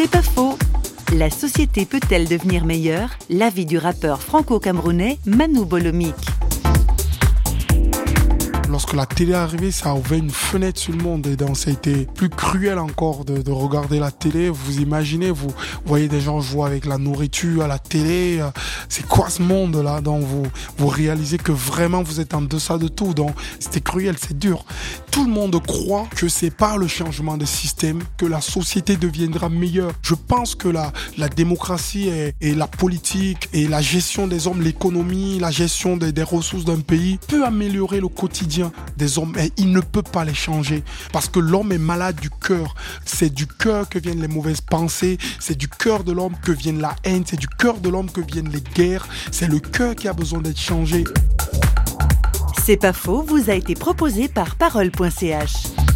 C'est pas faux. La société peut-elle devenir meilleure? L'avis du rappeur franco-camerounais Manu Bolomic lorsque la télé est arrivée, ça a ouvert une fenêtre sur le monde et donc ça a été plus cruel encore de, regarder la télé. Vous imaginez, vous voyez des gens jouer avec la nourriture à la télé. C'est quoi ce monde-là? Donc vous, vous réalisez que vraiment vous êtes en deçà de tout. Donc c'était cruel, c'est dur. Tout le monde croit que c'est par le changement de système que la société deviendra meilleure. Je pense que la, la démocratie et, la politique et la gestion des hommes, l'économie, la gestion des ressources d'un pays peut améliorer le quotidien des hommes, et il ne peut pas les changer parce que l'homme est malade du cœur. C'est du cœur que viennent les mauvaises pensées, c'est du cœur de l'homme que vienne la haine, c'est du cœur de l'homme que viennent les guerres, c'est le cœur qui a besoin d'être changé. C'est pas faux, vous a été proposé par parole.ch.